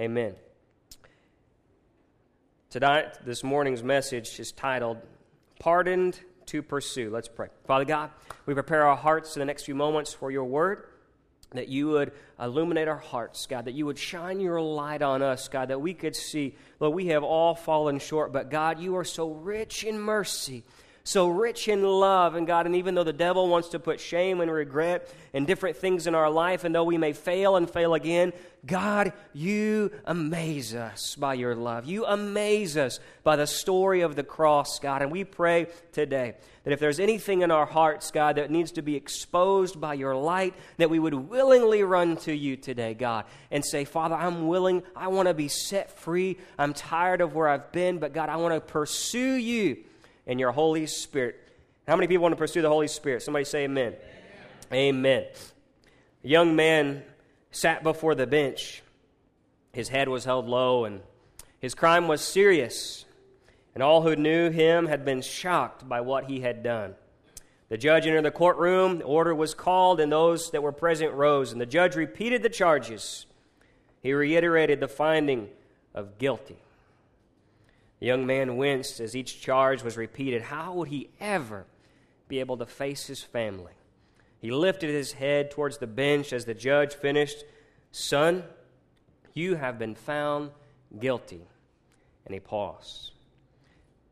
Amen. Tonight, this morning's message is titled Pardoned to Pursue. Let's pray. Father God, we prepare our hearts in the next few moments for your word, that you would illuminate our hearts, God, that you would shine your light on us, God, that we could see, Lord, we have all fallen short, but God, you are so rich in mercy so rich in love and God. And even though the devil wants to put shame and regret and different things in our life, and though we may fail and fail again, God, you amaze us by your love. You amaze us by the story of the cross, God. And we pray today that if there's anything in our hearts, God, that needs to be exposed by your light, that we would willingly run to you today, God, and say, Father, I'm willing. I want to be set free. I'm tired of where I've been, but God, I want to pursue you and your Holy Spirit. How many people want to pursue the Holy Spirit? Somebody say amen. Amen. amen. A young man sat before the bench. His head was held low, and his crime was serious. And all who knew him had been shocked by what he had done. The judge entered the courtroom, the order was called, and those that were present rose. And the judge repeated the charges. He reiterated the finding of guilty. The young man winced as each charge was repeated. How would he ever be able to face his family? He lifted his head towards the bench as the judge finished. Son, you have been found guilty. And he paused.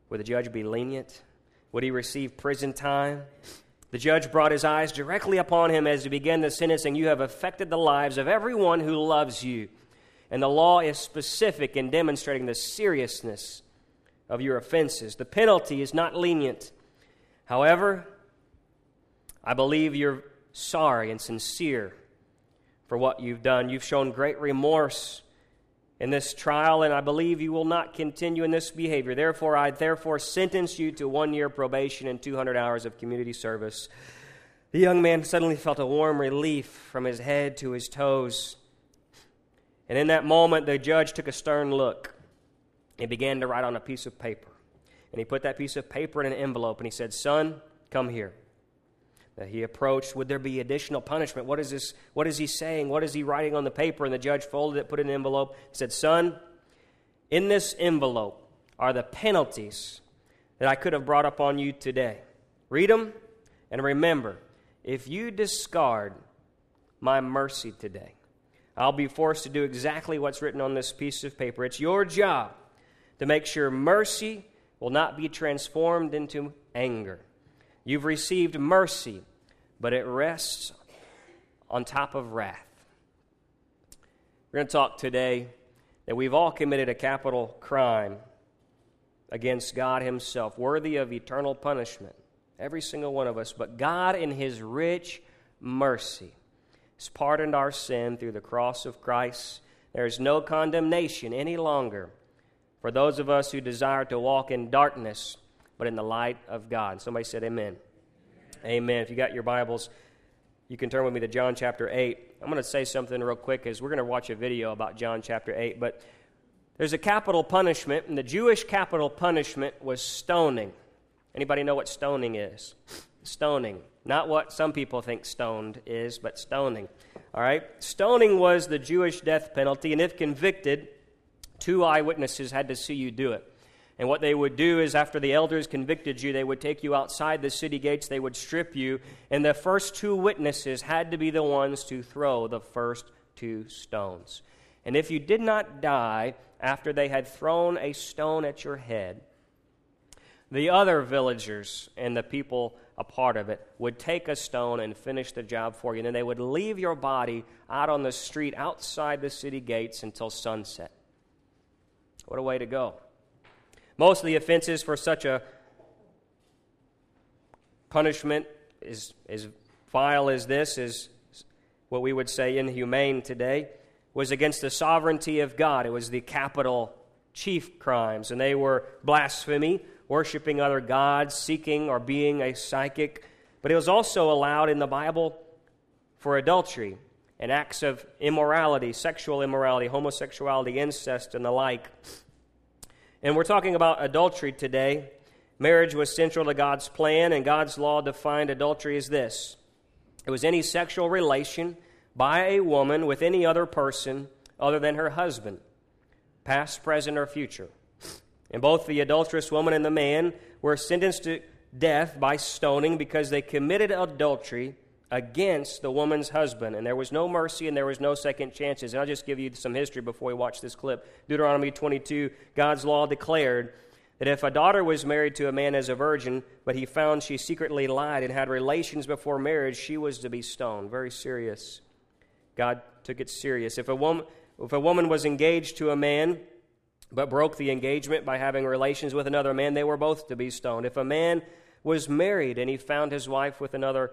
Would the judge be lenient? Would he receive prison time? The judge brought his eyes directly upon him as he began the sentencing. You have affected the lives of everyone who loves you. And the law is specific in demonstrating the seriousness of your offenses. The penalty is not lenient. However, I believe you're sorry and sincere for what you've done. You've shown great remorse in this trial, and I believe you will not continue in this behavior. Therefore, I therefore sentence you to one year probation and 200 hours of community service. The young man suddenly felt a warm relief from his head to his toes. And in that moment, the judge took a stern look. He began to write on a piece of paper. And he put that piece of paper in an envelope and he said, Son, come here. He approached, would there be additional punishment? What is this? What is he saying? What is he writing on the paper? And the judge folded it, put it in an envelope, said, Son, in this envelope are the penalties that I could have brought upon you today. Read them and remember, if you discard my mercy today, I'll be forced to do exactly what's written on this piece of paper. It's your job to make sure mercy will not be transformed into anger. You've received mercy, but it rests on top of wrath. We're going to talk today that we've all committed a capital crime against God Himself, worthy of eternal punishment. Every single one of us. But God, in His rich mercy, has pardoned our sin through the cross of Christ. There is no condemnation any longer for those of us who desire to walk in darkness, but in the light of God. Somebody said, Amen. Amen. Amen. If you got your Bibles, you can turn with me to John chapter 8. I'm going to say something real quick as we're going to watch a video about John chapter 8. But there's a capital punishment, and the Jewish capital punishment was stoning. Anybody know what stoning is? Stoning. Not what some people think stoned is, but stoning. All right? Stoning was the Jewish death penalty, and if convicted, Two eyewitnesses had to see you do it. And what they would do is, after the elders convicted you, they would take you outside the city gates, they would strip you, and the first two witnesses had to be the ones to throw the first two stones. And if you did not die after they had thrown a stone at your head, the other villagers and the people a part of it would take a stone and finish the job for you. And then they would leave your body out on the street outside the city gates until sunset. What a way to go. Most of the offenses for such a punishment is as vile as this, is what we would say inhumane today, was against the sovereignty of God. It was the capital chief crimes, and they were blasphemy, worshiping other gods, seeking or being a psychic. But it was also allowed in the Bible for adultery and acts of immorality, sexual immorality, homosexuality, incest, and the like. And we're talking about adultery today. Marriage was central to God's plan, and God's law defined adultery as this it was any sexual relation by a woman with any other person other than her husband. past, present, or future. And both the adulterous woman and the man were sentenced to death by stoning because they committed adultery against the woman's husband. And there was no mercy and there was no second chances. And I'll just give you some history before we watch this clip. Deuteronomy 22, God's law declared that if a daughter was married to a man as a virgin, but he found she secretly lied and had relations before marriage, she was to be stoned. Very serious. God took it serious. If a woman, if a woman was engaged to a man, but broke the engagement by having relations with another man, they were both to be stoned. If a man was married and he found his wife with another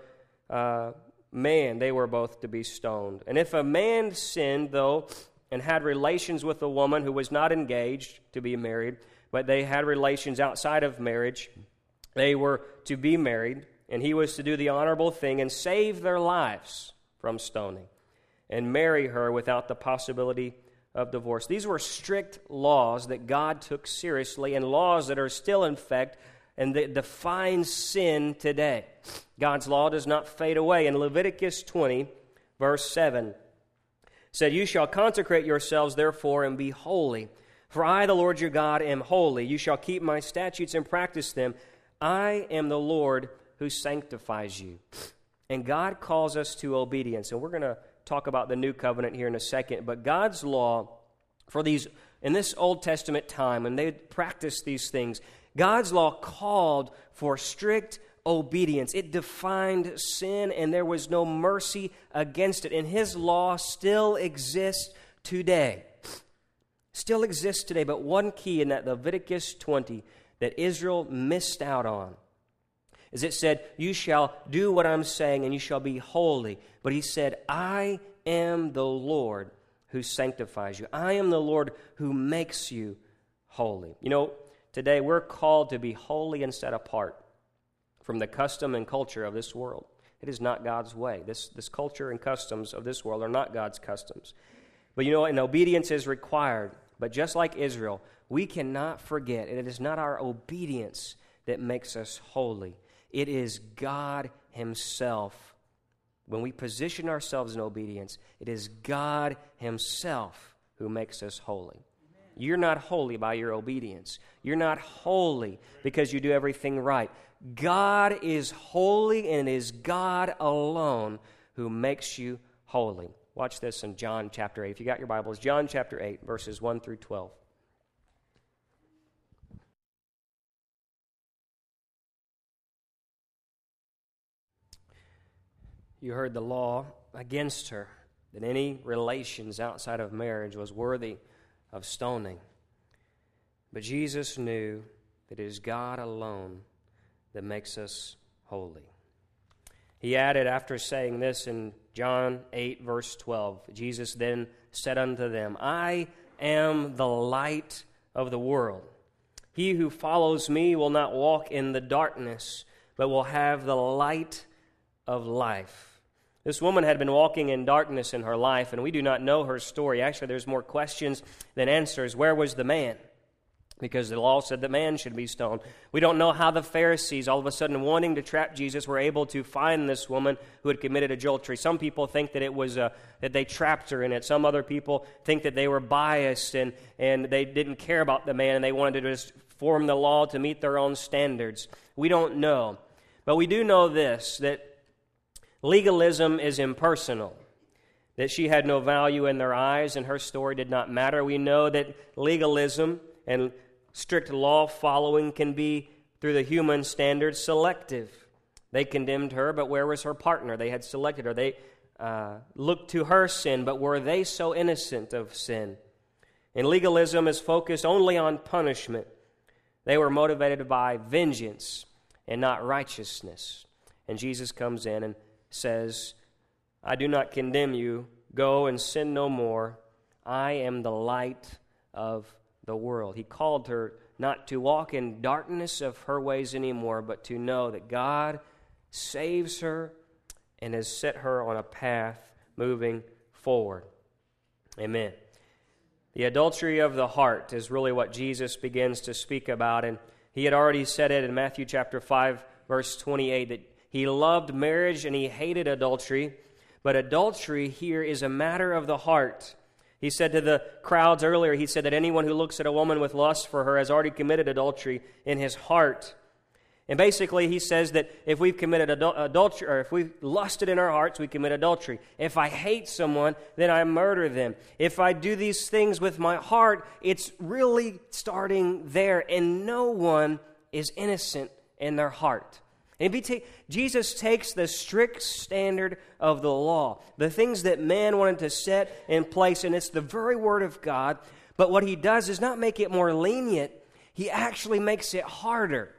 uh, man, they were both to be stoned. And if a man sinned, though, and had relations with a woman who was not engaged to be married, but they had relations outside of marriage, they were to be married, and he was to do the honorable thing and save their lives from stoning and marry her without the possibility of divorce. These were strict laws that God took seriously and laws that are still in effect and that define sin today. God's law does not fade away. In Leviticus 20, verse 7, said, You shall consecrate yourselves, therefore, and be holy. For I, the Lord your God, am holy. You shall keep my statutes and practice them. I am the Lord who sanctifies you. And God calls us to obedience. And we're going to talk about the new covenant here in a second. But God's law for these, in this Old Testament time, when they practiced these things, God's law called for strict obedience. It defined sin, and there was no mercy against it. And His law still exists today. Still exists today, but one key in that Leviticus 20 that Israel missed out on is it said, You shall do what I'm saying, and you shall be holy. But He said, I am the Lord who sanctifies you. I am the Lord who makes you holy. You know, today we're called to be holy and set apart from the custom and culture of this world. It is not God's way. This, this culture and customs of this world are not God's customs. But you know, and obedience is required. But just like Israel, we cannot forget, it is not our obedience that makes us holy. It is God Himself when we position ourselves in obedience, it is God Himself who makes us holy. You're not holy by your obedience. You're not holy because you do everything right. God is holy, and it is God alone who makes you holy. Watch this in John chapter 8. If you got your Bibles, John chapter 8, verses 1 through 12. you heard the law against her, that any relations outside of marriage was worthy of stoning. But Jesus knew that it is God alone that makes us holy. He added, after saying this in John 8, verse 12, Jesus then said unto them, I am the light of the world. He who follows me will not walk in the darkness, but will have the light of life. This woman had been walking in darkness in her life, and we do not know her story. Actually, there's more questions than answers. Where was the man? Because the law said that man should be stoned. We don't know how the Pharisees, all of a sudden wanting to trap Jesus, were able to find this woman who had committed adultery. Some people think that it was uh, that they trapped her in it. Some other people think that they were biased and, and they didn't care about the man and they wanted to just form the law to meet their own standards. We don't know. But we do know this that Legalism is impersonal, that she had no value in their eyes and her story did not matter. We know that legalism and strict law following can be, through the human standards, selective. They condemned her, but where was her partner? They had selected her. They uh, looked to her sin, but were they so innocent of sin? And legalism is focused only on punishment. They were motivated by vengeance and not righteousness. And Jesus comes in and says, I do not condemn you. Go and sin no more. I am the light of the world. He called her not to walk in darkness of her ways anymore, but to know that God saves her and has set her on a path moving forward. Amen. The adultery of the heart is really what Jesus begins to speak about. And he had already said it in Matthew chapter 5, verse 28, that he loved marriage and he hated adultery. But adultery here is a matter of the heart. He said to the crowds earlier, he said that anyone who looks at a woman with lust for her has already committed adultery in his heart. And basically, he says that if we've committed adultery, or if we've lusted in our hearts, we commit adultery. If I hate someone, then I murder them. If I do these things with my heart, it's really starting there, and no one is innocent in their heart. And ta- Jesus takes the strict standard of the law, the things that man wanted to set in place, and it's the very word of God. But what he does is not make it more lenient, he actually makes it harder.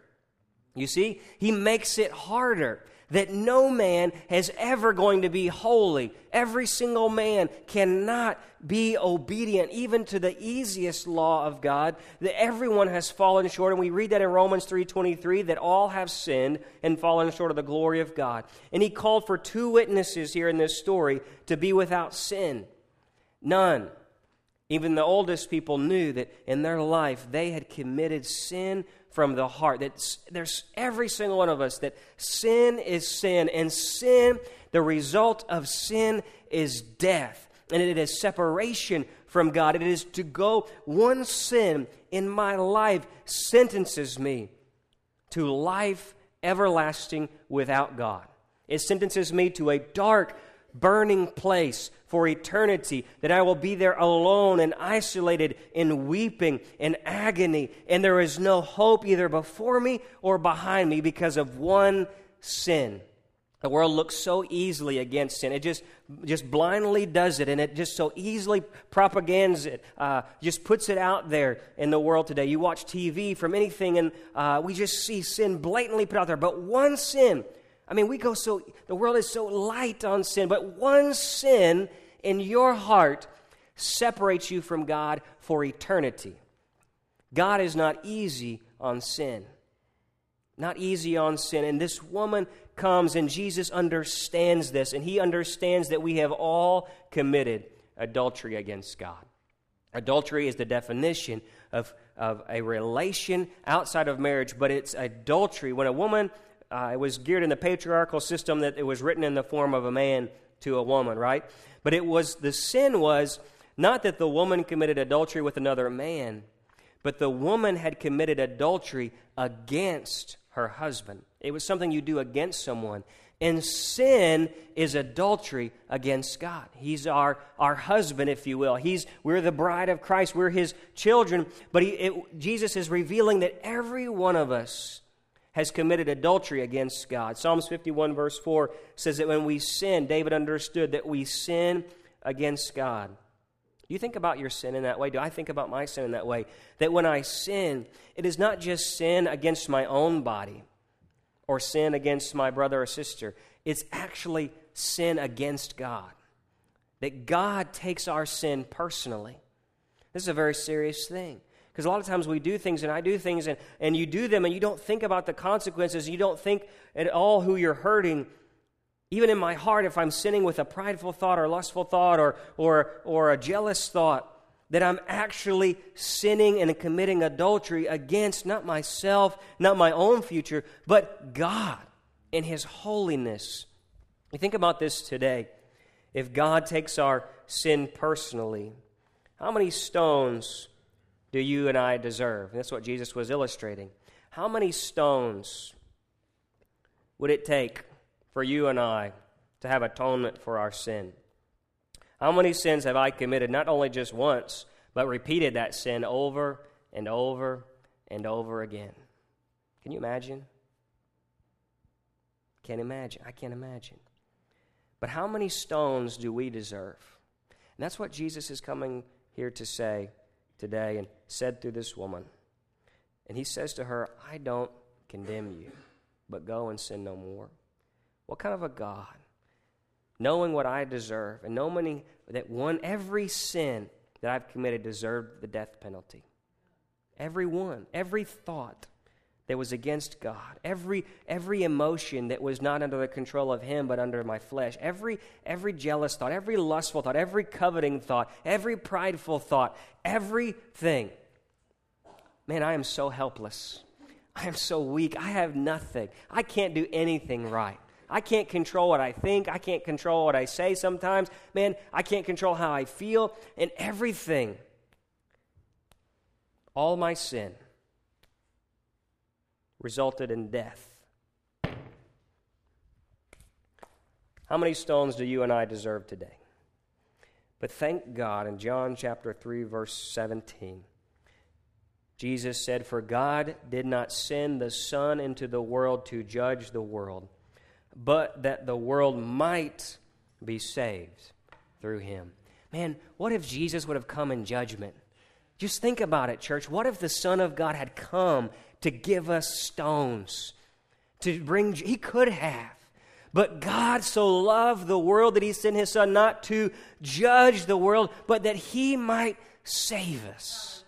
You see, he makes it harder that no man has ever going to be holy. Every single man cannot be obedient even to the easiest law of God. That everyone has fallen short and we read that in Romans 3:23 that all have sinned and fallen short of the glory of God. And he called for two witnesses here in this story to be without sin. None. Even the oldest people knew that in their life they had committed sin from the heart. That there's every single one of us that sin is sin, and sin, the result of sin is death, and it is separation from God. It is to go one sin in my life sentences me to life everlasting without God. It sentences me to a dark, burning place for eternity, that I will be there alone and isolated in weeping and agony, and there is no hope either before me or behind me because of one sin. The world looks so easily against sin. It just, just blindly does it, and it just so easily propagandas it, uh, just puts it out there in the world today. You watch TV from anything, and uh, we just see sin blatantly put out there. But one sin I mean, we go so, the world is so light on sin, but one sin in your heart separates you from God for eternity. God is not easy on sin. Not easy on sin. And this woman comes, and Jesus understands this, and he understands that we have all committed adultery against God. Adultery is the definition of, of a relation outside of marriage, but it's adultery when a woman uh, it was geared in the patriarchal system that it was written in the form of a man to a woman, right? But it was, the sin was not that the woman committed adultery with another man, but the woman had committed adultery against her husband. It was something you do against someone. And sin is adultery against God. He's our, our husband, if you will. He's, we're the bride of Christ. We're his children. But he, it, Jesus is revealing that every one of us has committed adultery against God. Psalms 51, verse 4 says that when we sin, David understood that we sin against God. Do you think about your sin in that way? Do I think about my sin in that way? That when I sin, it is not just sin against my own body or sin against my brother or sister, it's actually sin against God. That God takes our sin personally. This is a very serious thing. Because a lot of times we do things and I do things and, and you do them and you don't think about the consequences. You don't think at all who you're hurting. Even in my heart, if I'm sinning with a prideful thought or lustful thought or, or, or a jealous thought, that I'm actually sinning and committing adultery against not myself, not my own future, but God in His holiness. You think about this today. If God takes our sin personally, how many stones do you and I deserve? And that's what Jesus was illustrating. How many stones would it take for you and I to have atonement for our sin? How many sins have I committed, not only just once, but repeated that sin over and over and over again? Can you imagine? Can't imagine. I can't imagine. But how many stones do we deserve? And that's what Jesus is coming here to say today and said through this woman. And he says to her, I don't condemn you, but go and sin no more. What kind of a God? Knowing what I deserve and knowing that one, every sin that I've committed deserved the death penalty. Every one, every thought that was against God, every, every emotion that was not under the control of Him but under my flesh, every, every jealous thought, every lustful thought, every coveting thought, every prideful thought, everything. Man, I am so helpless. I am so weak. I have nothing. I can't do anything right. I can't control what I think. I can't control what I say sometimes. Man, I can't control how I feel. And everything, all my sin, resulted in death. How many stones do you and I deserve today? But thank God in John chapter 3, verse 17, Jesus said, For God did not send the Son into the world to judge the world, but that the world might be saved through him. Man, what if Jesus would have come in judgment? Just think about it, church. What if the Son of God had come to give us stones? To bring, he could have. But God so loved the world that he sent his Son not to judge the world, but that he might save us.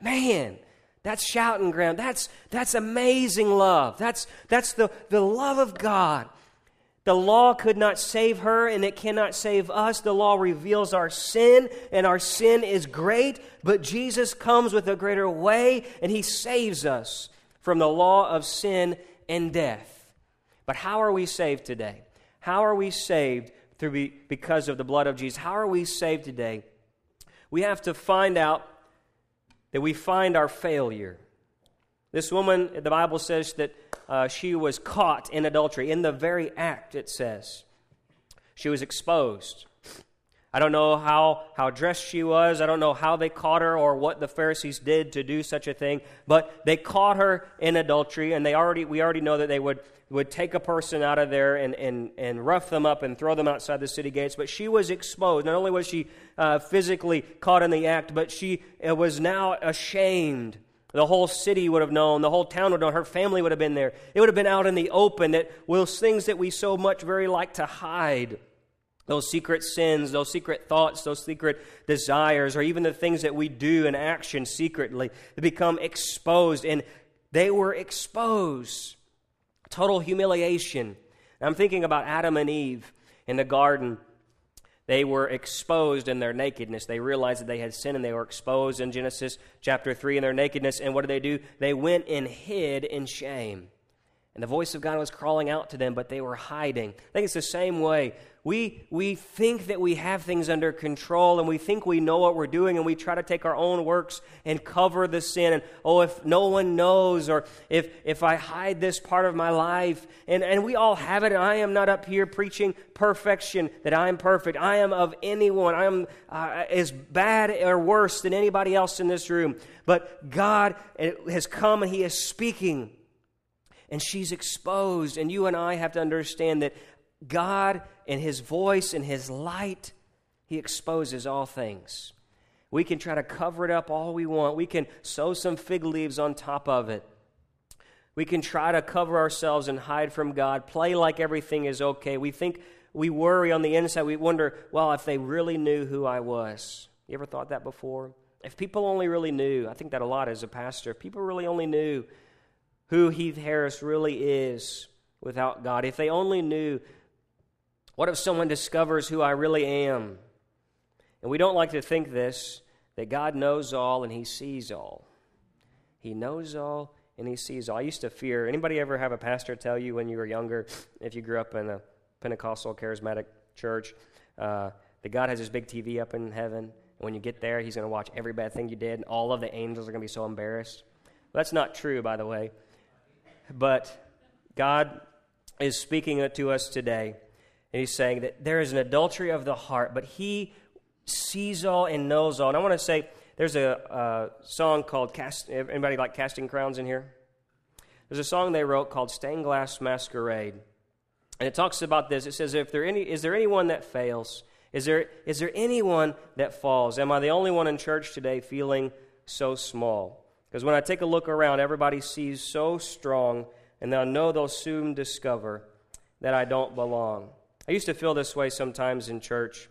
Man, that's shouting ground. That's, that's amazing love. That's, that's the, the love of God. The law could not save her, and it cannot save us. The law reveals our sin, and our sin is great, but Jesus comes with a greater way, and he saves us from the law of sin and death. But how are we saved today? How are we saved through be, because of the blood of Jesus? How are we saved today? We have to find out that we find our failure. This woman, the Bible says that uh, she was caught in adultery. In the very act, it says. She was exposed. I don't know how, how dressed she was. I don't know how they caught her or what the Pharisees did to do such a thing. But they caught her in adultery, and they already, we already know that they would, would take a person out of there and, and, and rough them up and throw them outside the city gates. But she was exposed. Not only was she uh, physically caught in the act, but she uh, was now ashamed. The whole city would have known. The whole town would know. Her family would have been there. It would have been out in the open. That those things that we so much very like to hide those secret sins, those secret thoughts, those secret desires, or even the things that we do in action secretly, they become exposed. And they were exposed. Total humiliation. I'm thinking about Adam and Eve in the garden. They were exposed in their nakedness. They realized that they had sinned and they were exposed in Genesis chapter 3 in their nakedness. And what did they do? They went and hid in shame. And the voice of God was crawling out to them, but they were hiding. I think it's the same way. We, we think that we have things under control and we think we know what we're doing and we try to take our own works and cover the sin. And, oh, if no one knows or if, if I hide this part of my life, and, and we all have it. And I am not up here preaching perfection, that I am perfect. I am of anyone. I am uh, as bad or worse than anybody else in this room. But God has come and He is speaking and she's exposed. And you and I have to understand that God, in His voice in His light, He exposes all things. We can try to cover it up all we want. We can sew some fig leaves on top of it. We can try to cover ourselves and hide from God, play like everything is okay. We think we worry on the inside. We wonder, well, if they really knew who I was. You ever thought that before? If people only really knew, I think that a lot as a pastor, if people really only knew who Heath Harris really is without God. If they only knew, what if someone discovers who I really am? And we don't like to think this that God knows all and He sees all. He knows all and He sees all. I used to fear. Anybody ever have a pastor tell you when you were younger, if you grew up in a Pentecostal charismatic church, uh, that God has this big TV up in heaven? And when you get there, He's going to watch every bad thing you did, and all of the angels are going to be so embarrassed. Well, that's not true, by the way. But God is speaking to us today, and He's saying that there is an adultery of the heart, but He sees all and knows all. And I want to say there's a, a song called Cast. Anybody like Casting Crowns in here? There's a song they wrote called Stained Glass Masquerade. And it talks about this. It says, if there any, Is there anyone that fails? Is there, is there anyone that falls? Am I the only one in church today feeling so small? Because when I take a look around, everybody sees so strong, and I know they'll soon discover that I don't belong. I used to feel this way sometimes in church,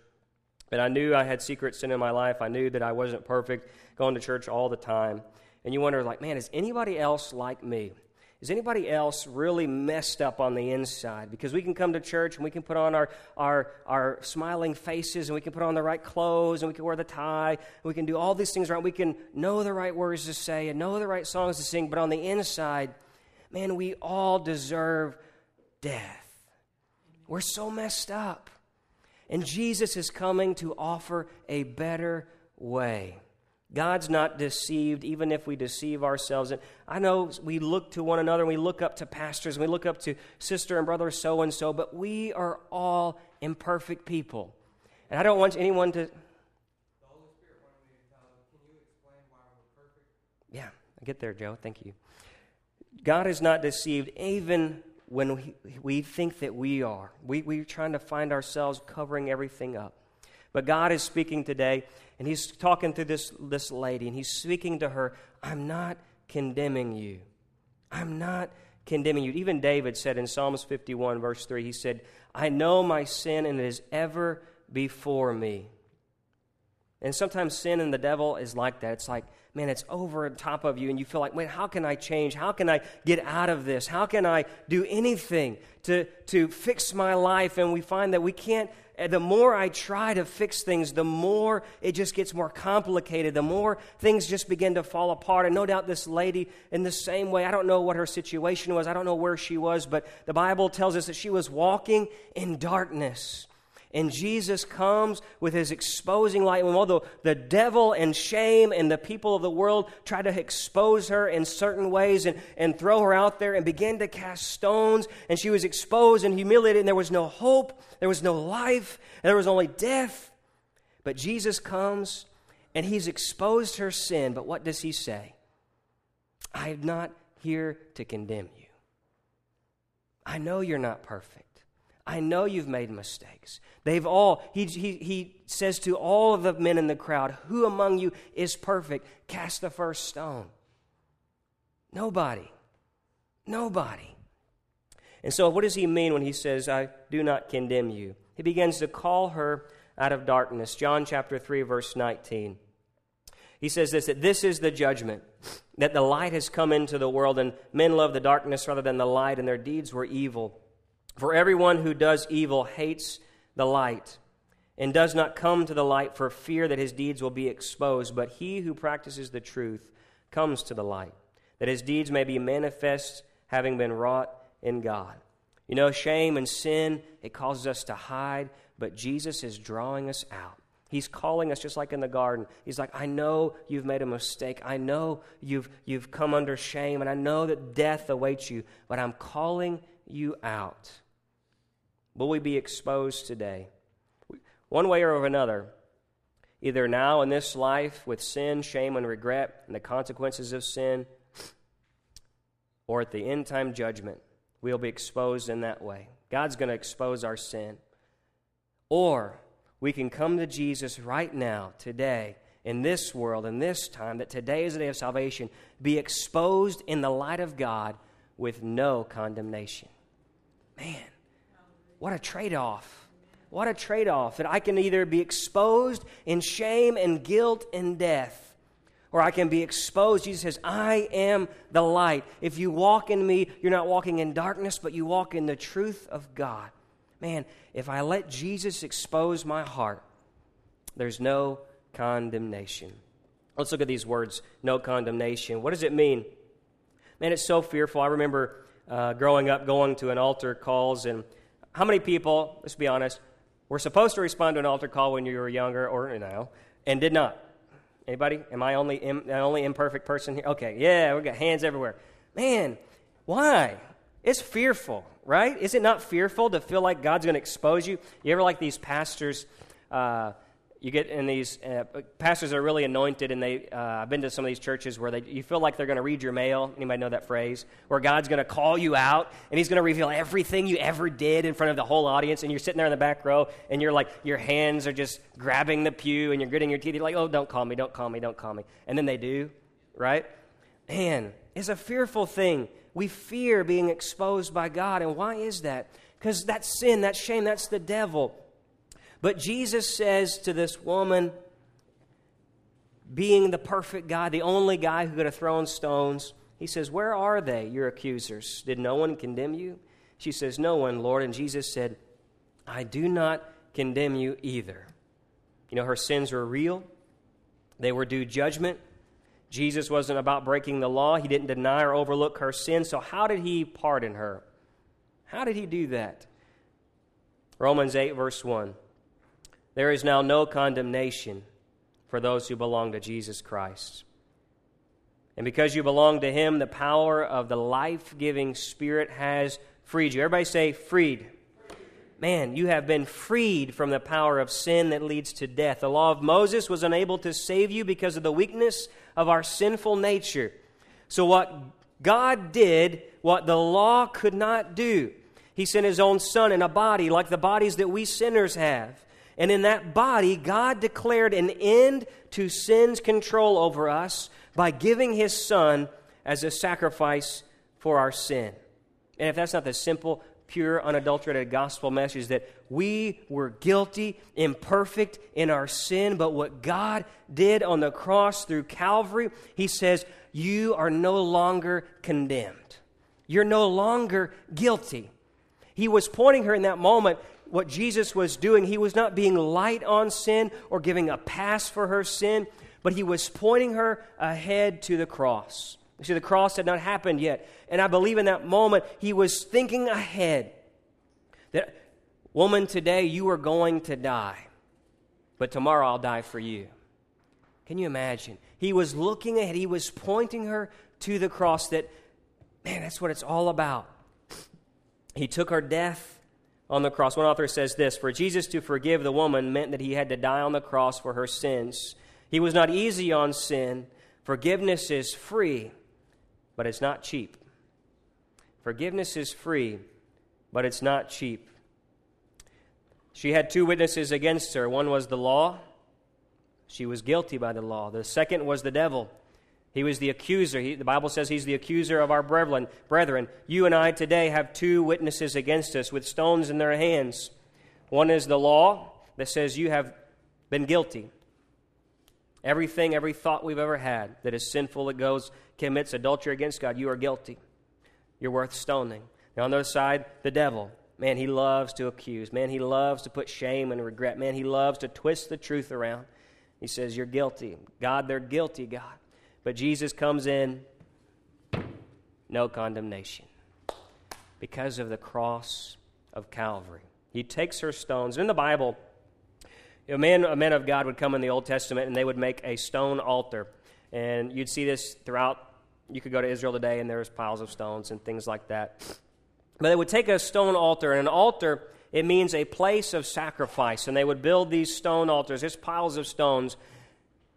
but I knew I had secret sin in my life. I knew that I wasn't perfect, going to church all the time. And you wonder, like, man, is anybody else like me? Is anybody else really messed up on the inside? Because we can come to church and we can put on our, our, our smiling faces and we can put on the right clothes and we can wear the tie and we can do all these things right. We can know the right words to say and know the right songs to sing, but on the inside, man, we all deserve death. We're so messed up. And Jesus is coming to offer a better way. God's not deceived, even if we deceive ourselves. And I know we look to one another, and we look up to pastors, and we look up to sister and brother so and so, but we are all imperfect people. And I don't want anyone to. The Holy Spirit wanted me to can you explain why we're perfect? Yeah, I get there, Joe. Thank you. God is not deceived, even when we, we think that we are. We, we're trying to find ourselves covering everything up. But God is speaking today, and He's talking to this, this lady, and He's speaking to her I'm not condemning you. I'm not condemning you. Even David said in Psalms 51, verse 3, he said, I know my sin, and it is ever before me. And sometimes sin and the devil is like that. It's like, man, it's over on top of you, and you feel like, wait, how can I change? How can I get out of this? How can I do anything to, to fix my life? And we find that we can't, eh, the more I try to fix things, the more it just gets more complicated, the more things just begin to fall apart. And no doubt this lady, in the same way, I don't know what her situation was, I don't know where she was, but the Bible tells us that she was walking in darkness. And Jesus comes with his exposing light. And although the devil and shame and the people of the world try to expose her in certain ways and, and throw her out there and begin to cast stones, and she was exposed and humiliated, and there was no hope, there was no life, there was only death. But Jesus comes and he's exposed her sin. But what does he say? I am not here to condemn you. I know you're not perfect. I know you've made mistakes. They've all, he, he, he says to all of the men in the crowd, Who among you is perfect? Cast the first stone. Nobody. Nobody. And so, what does he mean when he says, I do not condemn you? He begins to call her out of darkness. John chapter 3, verse 19. He says this that this is the judgment, that the light has come into the world, and men love the darkness rather than the light, and their deeds were evil. For everyone who does evil hates the light and does not come to the light for fear that his deeds will be exposed. But he who practices the truth comes to the light, that his deeds may be manifest, having been wrought in God. You know, shame and sin, it causes us to hide, but Jesus is drawing us out. He's calling us just like in the garden. He's like, I know you've made a mistake. I know you've, you've come under shame, and I know that death awaits you, but I'm calling you out. Will we be exposed today? One way or another, either now in this life with sin, shame, and regret, and the consequences of sin, or at the end time judgment, we'll be exposed in that way. God's going to expose our sin. Or we can come to Jesus right now, today, in this world, in this time, that today is the day of salvation, be exposed in the light of God with no condemnation. Man, what a trade off. What a trade off that I can either be exposed in shame and guilt and death, or I can be exposed. Jesus says, I am the light. If you walk in me, you're not walking in darkness, but you walk in the truth of God. Man, if I let Jesus expose my heart, there's no condemnation. Let's look at these words no condemnation. What does it mean? Man, it's so fearful. I remember uh, growing up going to an altar calls and how many people, let's be honest, were supposed to respond to an altar call when you were younger or now and did not? Anybody? Am I only Im, the only imperfect person here? Okay, yeah, we got hands everywhere. Man, why? It's fearful, right? Is it not fearful to feel like God's going to expose you? You ever like these pastors? Uh, you get in these uh, pastors are really anointed and they uh, i've been to some of these churches where they, you feel like they're going to read your mail. Anybody know that phrase? Where god's going to call you out and he's going to reveal everything you ever did in front of the whole audience and you're sitting there in the back row and you're like your hands are just grabbing the pew and you're gritting your teeth. You're like oh don't call me don't call me don't call me. And then they do right? Man it's a fearful thing. We fear being exposed by god. And why is that? Because that sin that shame that's the devil but Jesus says to this woman, being the perfect guy, the only guy who could have thrown stones, he says, Where are they, your accusers? Did no one condemn you? She says, No one, Lord. And Jesus said, I do not condemn you either. You know, her sins were real, they were due judgment. Jesus wasn't about breaking the law, he didn't deny or overlook her sin. So, how did he pardon her? How did he do that? Romans 8, verse 1. There is now no condemnation for those who belong to Jesus Christ. And because you belong to Him, the power of the life giving Spirit has freed you. Everybody say, freed. Man, you have been freed from the power of sin that leads to death. The law of Moses was unable to save you because of the weakness of our sinful nature. So, what God did, what the law could not do, He sent His own Son in a body like the bodies that we sinners have. And in that body, God declared an end to sin's control over us by giving His Son as a sacrifice for our sin. And if that's not the simple, pure, unadulterated gospel message that we were guilty, imperfect in our sin, but what God did on the cross through Calvary, He says, You are no longer condemned. You're no longer guilty. He was pointing her in that moment what Jesus was doing, he was not being light on sin or giving a pass for her sin, but he was pointing her ahead to the cross. You see, the cross had not happened yet. And I believe in that moment, he was thinking ahead that, woman, today you are going to die, but tomorrow I'll die for you. Can you imagine? He was looking ahead, he was pointing her to the cross that, man, that's what it's all about. He took her death on the cross. One author says this For Jesus to forgive the woman meant that he had to die on the cross for her sins. He was not easy on sin. Forgiveness is free, but it's not cheap. Forgiveness is free, but it's not cheap. She had two witnesses against her. One was the law. She was guilty by the law. The second was the devil. He was the accuser. He, the Bible says he's the accuser of our brethren. Brethren, you and I today have two witnesses against us with stones in their hands. One is the law that says you have been guilty. Everything, every thought we've ever had that is sinful that goes commits adultery against God, you are guilty. You're worth stoning. Now on the other side, the devil. Man, he loves to accuse. Man, he loves to put shame and regret. Man, he loves to twist the truth around. He says, You're guilty. God, they're guilty, God. But Jesus comes in, no condemnation because of the cross of Calvary. He takes her stones. In the Bible, a man, a man of God would come in the Old Testament and they would make a stone altar. And you'd see this throughout. You could go to Israel today and there's piles of stones and things like that. But they would take a stone altar, and an altar, it means a place of sacrifice. And they would build these stone altars, just piles of stones,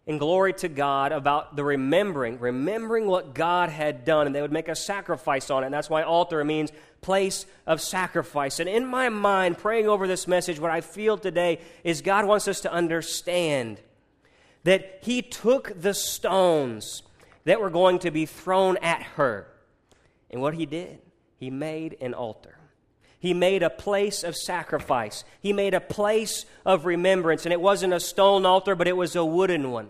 in glory to God about the remembering, remembering what God had done, and they would make a sacrifice on it. And that's why altar means place of sacrifice. And in my mind, praying over this message, what I feel today is God wants us to understand that He took the stones that were going to be thrown at her. And what He did, He made an altar. He made a place of sacrifice. He made a place of remembrance. And it wasn't a stone altar, but it was a wooden one.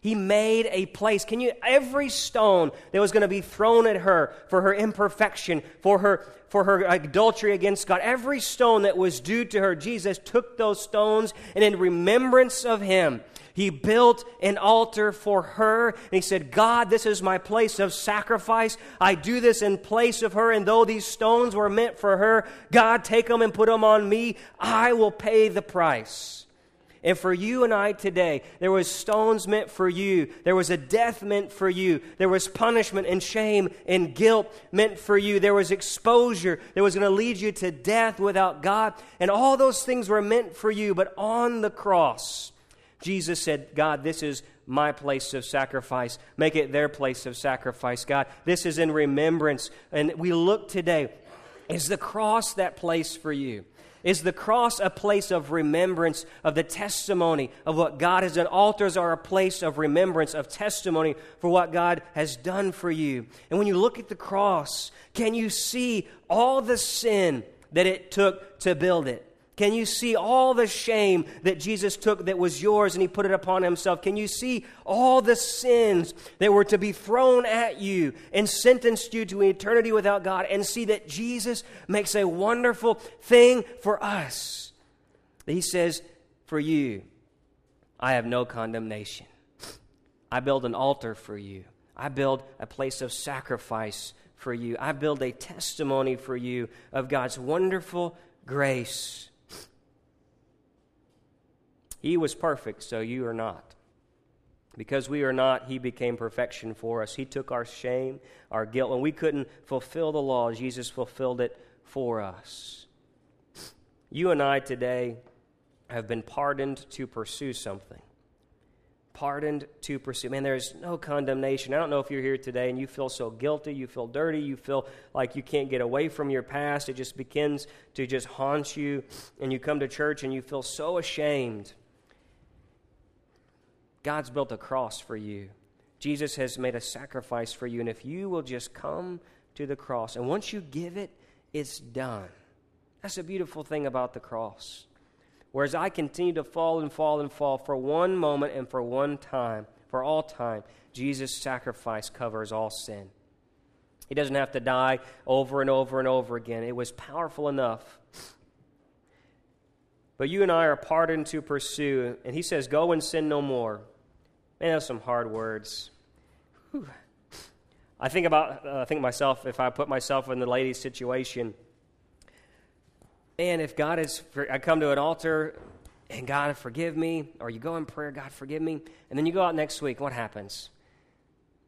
He made a place. Can you, every stone that was going to be thrown at her for her imperfection, for her, for her adultery against God, every stone that was due to her, Jesus took those stones and in remembrance of Him, he built an altar for her. And he said, God, this is my place of sacrifice. I do this in place of her. And though these stones were meant for her, God, take them and put them on me. I will pay the price. And for you and I today, there was stones meant for you. There was a death meant for you. There was punishment and shame and guilt meant for you. There was exposure that was going to lead you to death without God. And all those things were meant for you. But on the cross, Jesus said, God, this is my place of sacrifice. Make it their place of sacrifice, God. This is in remembrance. And we look today, is the cross that place for you? Is the cross a place of remembrance of the testimony of what God has done? Altars are a place of remembrance, of testimony for what God has done for you. And when you look at the cross, can you see all the sin that it took to build it? Can you see all the shame that Jesus took that was yours and he put it upon himself? Can you see all the sins that were to be thrown at you and sentenced you to eternity without God and see that Jesus makes a wonderful thing for us? He says, For you, I have no condemnation. I build an altar for you. I build a place of sacrifice for you. I build a testimony for you of God's wonderful grace He was perfect, so you are not. Because we are not, He became perfection for us. He took our shame, our guilt. When we couldn't fulfill the law, Jesus fulfilled it for us. You and I today have been pardoned to pursue something. Pardoned to pursue. Man, there's no condemnation. I don't know if you're here today and you feel so guilty, you feel dirty, you feel like you can't get away from your past. It just begins to just haunt you, and you come to church and you feel so ashamed. God's built a cross for you. Jesus has made a sacrifice for you, and if you will just come to the cross, and once you give it, it's done. That's a beautiful thing about the cross. Whereas I continue to fall and fall and fall for one moment and for one time, for all time, Jesus' sacrifice covers all sin. He doesn't have to die over and over and over again. It was powerful enough. But you and I are pardoned to pursue. And he says, Go and sin no more. Man, those some hard words. Whew. I think about, uh, I think myself, if I put myself in the lady's situation, man, if God is, I come to an altar and God forgive me, or you go in prayer, God forgive me, and then you go out next week, what happens?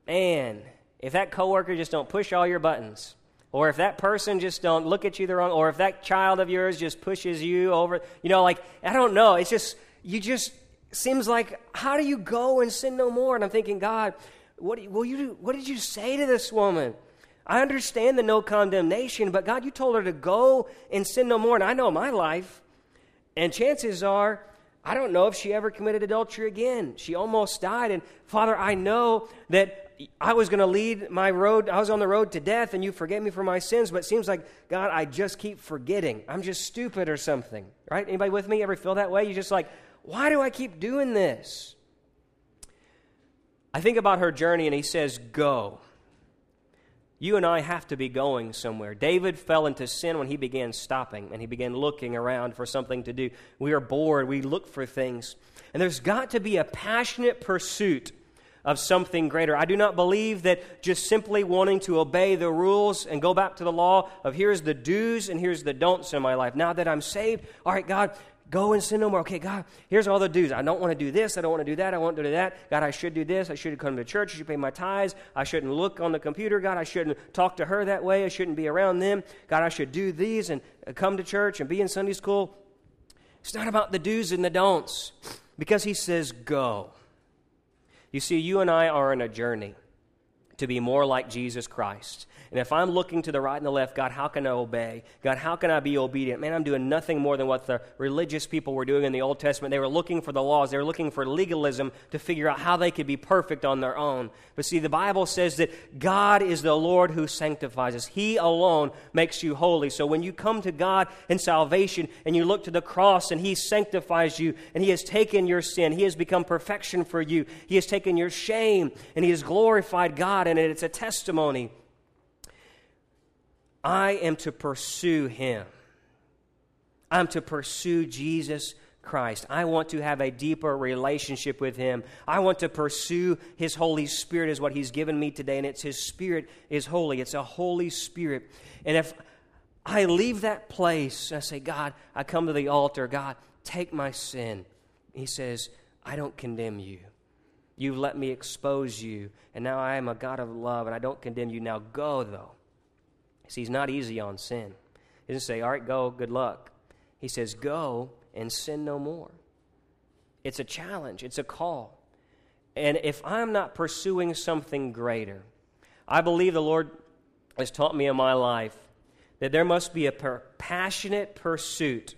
Man, if that coworker just don't push all your buttons, or if that person just don't look at you the wrong, or if that child of yours just pushes you over, you know, like I don't know, it's just you just seems like how do you go and sin no more? And I'm thinking, God, what will you what did you say to this woman? I understand the no condemnation, but God, you told her to go and sin no more. And I know my life, and chances are, I don't know if she ever committed adultery again. She almost died. And Father, I know that I was going to lead my road. I was on the road to death, and you forgave me for my sins. But it seems like, God, I just keep forgetting. I'm just stupid or something. Right? Anybody with me? Ever feel that way? You just like, why do I keep doing this? I think about her journey, and he says, Go. You and I have to be going somewhere. David fell into sin when he began stopping and he began looking around for something to do. We are bored, we look for things. And there's got to be a passionate pursuit of something greater. I do not believe that just simply wanting to obey the rules and go back to the law of here's the do's and here's the don'ts in my life. Now that I'm saved, all right, God, Go and sin no more. Okay, God, here's all the dues. I don't want to do this. I don't want to do that. I want to do that. God, I should do this. I should come to church. I should pay my tithes. I shouldn't look on the computer. God, I shouldn't talk to her that way. I shouldn't be around them. God, I should do these and uh, come to church and be in Sunday school. It's not about the do's and the don'ts because He says, go. You see, you and I are on a journey to be more like Jesus Christ. And if I'm looking to the right and the left, God, how can I obey? God, how can I be obedient? Man, I'm doing nothing more than what the religious people were doing in the Old Testament. They were looking for the laws, they were looking for legalism to figure out how they could be perfect on their own. But see, the Bible says that God is the Lord who sanctifies us, He alone makes you holy. So when you come to God in salvation and you look to the cross and He sanctifies you and He has taken your sin, He has become perfection for you, He has taken your shame and He has glorified God, and it's a testimony I am to pursue him. I'm to pursue Jesus Christ. I want to have a deeper relationship with him. I want to pursue his Holy Spirit, is what he's given me today, and it's his Spirit is holy. It's a Holy Spirit. And if I leave that place, I say, God, I come to the altar, God, take my sin. He says, I don't condemn you. You've let me expose you, and now I am a God of love, and I don't condemn you. Now go, though. See, he's not easy on sin. He doesn't say, all right, go, good luck. He says, go and sin no more. It's a challenge, it's a call. And if I'm not pursuing something greater, I believe the Lord has taught me in my life that there must be a per- passionate pursuit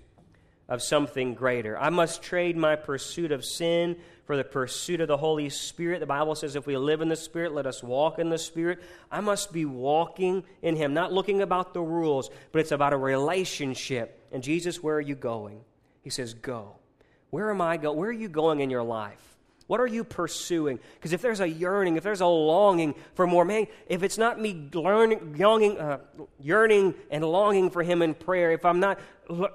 of something greater. I must trade my pursuit of sin for the pursuit of the Holy Spirit. The Bible says, if we live in the Spirit, let us walk in the Spirit. I must be walking in Him, not looking about the rules, but it's about a relationship. And Jesus, where are you going? He says, Go. Where am I going? Where are you going in your life? What are you pursuing? Because if there's a yearning, if there's a longing for more, man, if it's not me learning, yearning, uh, yearning and longing for Him in prayer, if I'm not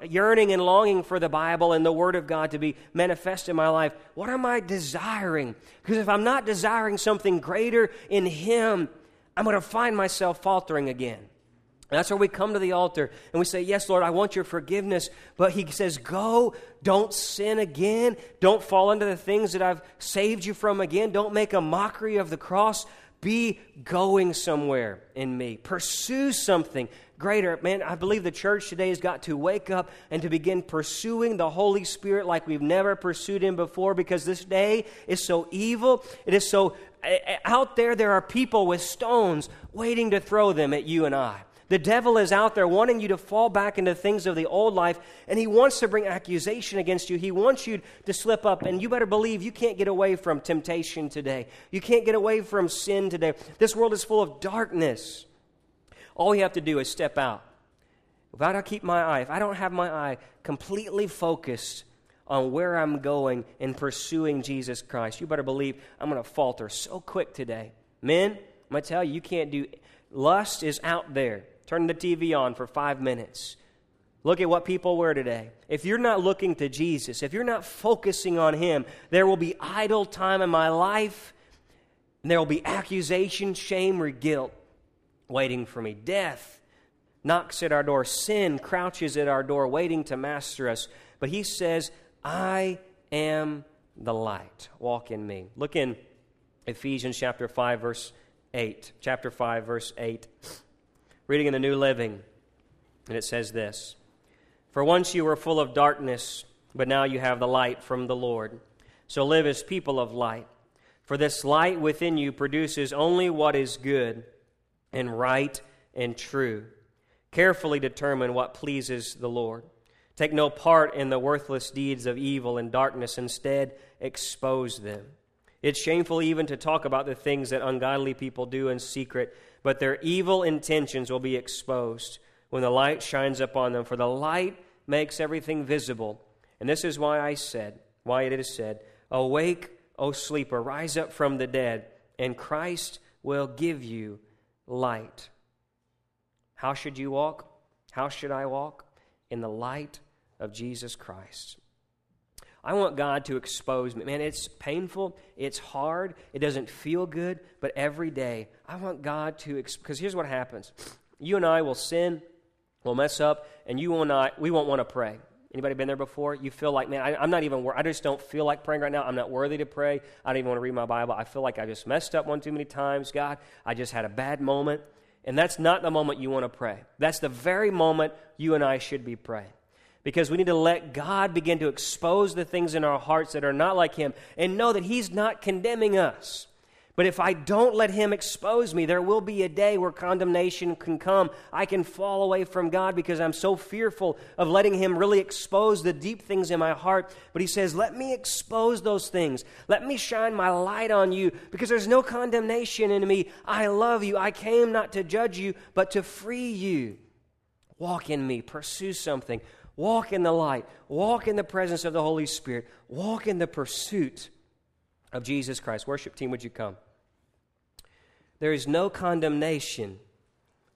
yearning and longing for the Bible and the Word of God to be manifest in my life, what am I desiring? Because if I'm not desiring something greater in Him, I'm going to find myself faltering again. That's where we come to the altar and we say, Yes, Lord, I want your forgiveness. But He says, Go, don't sin again. Don't fall into the things that I've saved you from again. Don't make a mockery of the cross. Be going somewhere in me. Pursue something greater. Man, I believe the church today has got to wake up and to begin pursuing the Holy Spirit like we've never pursued Him before because this day is so evil. It is so eh, eh, out there, there are people with stones waiting to throw them at you and I. The devil is out there wanting you to fall back into things of the old life, and he wants to bring accusation against you. He wants you to slip up, and you better believe you can't get away from temptation today. You can't get away from sin today. This world is full of darkness. All you have to do is step out. If I don't keep my eye, if I don't have my eye completely focused on where I'm going in pursuing Jesus Christ, you better believe I'm going to falter so quick today. Men, I'm going to tell you, you can't do. Lust is out there. Turn the TV on for five minutes. Look at what people wear today. If you're not looking to Jesus, if you're not focusing on Him, there will be idle time in my life, and there will be accusation, shame, or guilt waiting for me. Death knocks at our door, sin crouches at our door, waiting to master us. But He says, I am the light. Walk in me. Look in Ephesians chapter 5, verse 8. Chapter 5, verse 8 reading in the New Living, and it says this For once you were full of darkness, but now you have the light from the Lord. So live as people of light. For this light within you produces only what is good and right and true. Carefully determine what pleases the Lord. Take no part in the worthless deeds of evil and darkness, instead, expose them. It's shameful even to talk about the things that ungodly people do in secret but their evil intentions will be exposed when the light shines upon them. For the light makes everything visible. And this is why I said, why it is said, Awake, O sleeper, rise up from the dead, and Christ will give you light. How should you walk? How should I walk? In the light of Jesus Christ. I want God to expose me. Man, it's painful, it's hard, it doesn't feel good, but every day I want God to because here's what happens. You and I will sin, we'll mess up, and you and I we won't want to pray. Anybody been there before? You feel like, man, I, am not even. I just don't feel like praying right now. I'm not worthy to pray. I don't even want to read my Bible. I feel like I just messed up one too many times. God, I just had a bad moment, and that's not the moment you want to pray. That's the very moment you and I should be praying because we need to let God begin to expose the things in our hearts that are not like Him and know that He's not condemning us. But if I don't let Him expose me, there will be a day where condemnation can come. I can fall away from God because I'm so fearful of letting Him really expose the deep things in my heart. But He says, Let me expose those things. Let me shine my light on you because there's no condemnation in me. I love you. I came not to judge you, but to free you. Walk in me, pursue something, Walk in the light. Walk in the presence of the Holy Spirit. Walk in the pursuit of Jesus Christ. Worship team, would you come? There is no condemnation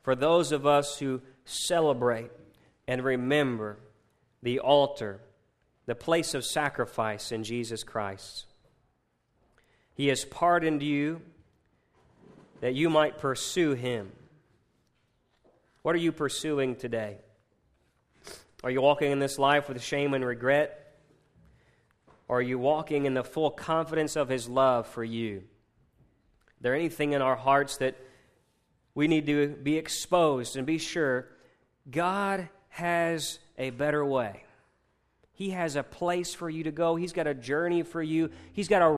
for those of us who celebrate and remember the altar, the place of sacrifice in Jesus Christ. He has pardoned you that you might pursue Him. What are you pursuing today? Are you walking in this life with shame and regret? Or are you walking in the full confidence of His love for you? There anything in our hearts that we need to be exposed and be sure God has a better way? He has a place for you to go. He's got a journey for you. He's got a